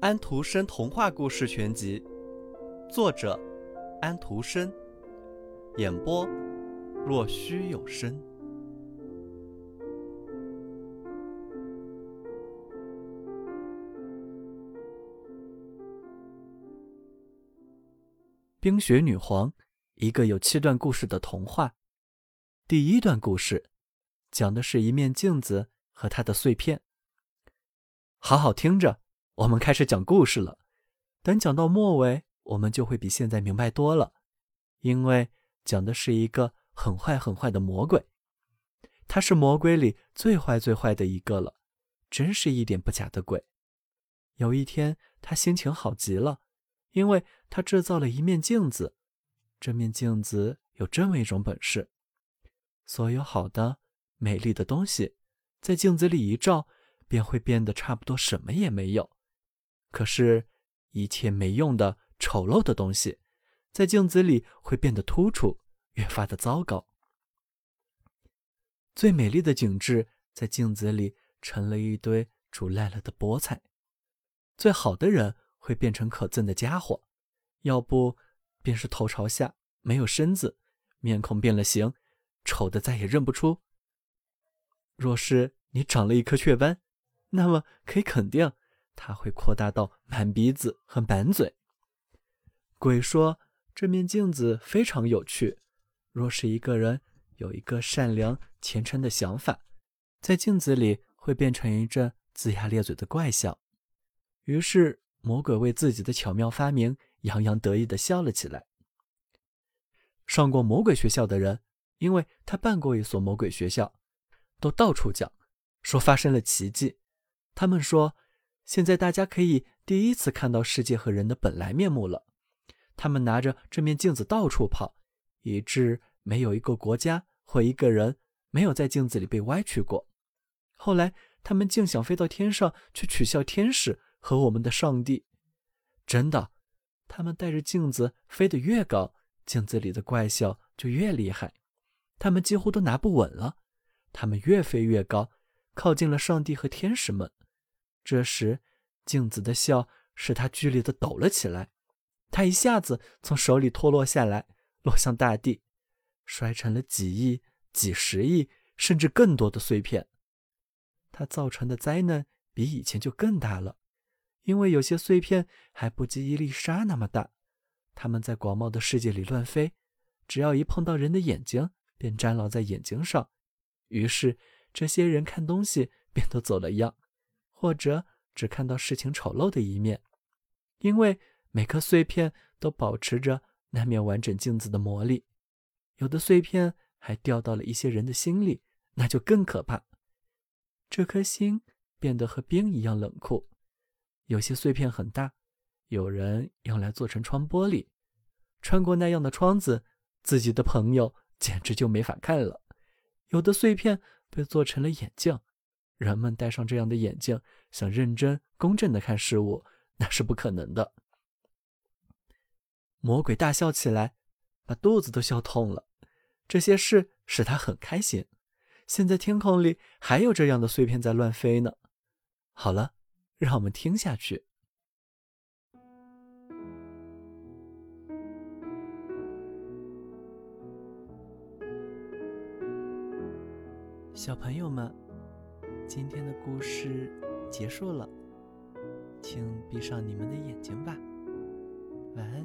安徒生童话故事全集，作者安徒生，演播若虚有声。冰雪女皇，一个有七段故事的童话。第一段故事，讲的是一面镜子和它的碎片。好好听着，我们开始讲故事了。等讲到末尾，我们就会比现在明白多了，因为讲的是一个很坏很坏的魔鬼。他是魔鬼里最坏最坏的一个了，真是一点不假的鬼。有一天，他心情好极了。因为他制造了一面镜子，这面镜子有这么一种本事：所有好的、美丽的东西，在镜子里一照，便会变得差不多什么也没有；可是，一切没用的、丑陋的东西，在镜子里会变得突出，越发的糟糕。最美丽的景致，在镜子里成了一堆煮烂了的菠菜；最好的人。会变成可憎的家伙，要不便是头朝下，没有身子，面孔变了形，丑的再也认不出。若是你长了一颗雀斑，那么可以肯定，它会扩大到满鼻子和满嘴。鬼说这面镜子非常有趣，若是一个人有一个善良虔诚的想法，在镜子里会变成一阵龇牙咧嘴的怪笑。于是。魔鬼为自己的巧妙发明洋洋得意地笑了起来。上过魔鬼学校的人，因为他办过一所魔鬼学校，都到处讲，说发生了奇迹。他们说，现在大家可以第一次看到世界和人的本来面目了。他们拿着这面镜子到处跑，以致没有一个国家或一个人没有在镜子里被歪曲过。后来，他们竟想飞到天上去取笑天使。和我们的上帝，真的，他们带着镜子飞得越高，镜子里的怪笑就越厉害，他们几乎都拿不稳了。他们越飞越高，靠近了上帝和天使们。这时，镜子的笑使他剧烈的抖了起来，他一下子从手里脱落下来，落向大地，摔成了几亿、几十亿，甚至更多的碎片。它造成的灾难比以前就更大了。因为有些碎片还不及一粒沙那么大，它们在广袤的世界里乱飞，只要一碰到人的眼睛，便粘牢在眼睛上。于是，这些人看东西便都走了样，或者只看到事情丑陋的一面。因为每颗碎片都保持着那面完整镜子的魔力，有的碎片还掉到了一些人的心里，那就更可怕。这颗心变得和冰一样冷酷。有些碎片很大，有人用来做成窗玻璃，穿过那样的窗子，自己的朋友简直就没法看了。有的碎片被做成了眼镜，人们戴上这样的眼镜，想认真公正的看事物，那是不可能的。魔鬼大笑起来，把肚子都笑痛了。这些事使他很开心。现在天空里还有这样的碎片在乱飞呢。好了。让我们听下去。小朋友们，今天的故事结束了，请闭上你们的眼睛吧，晚安。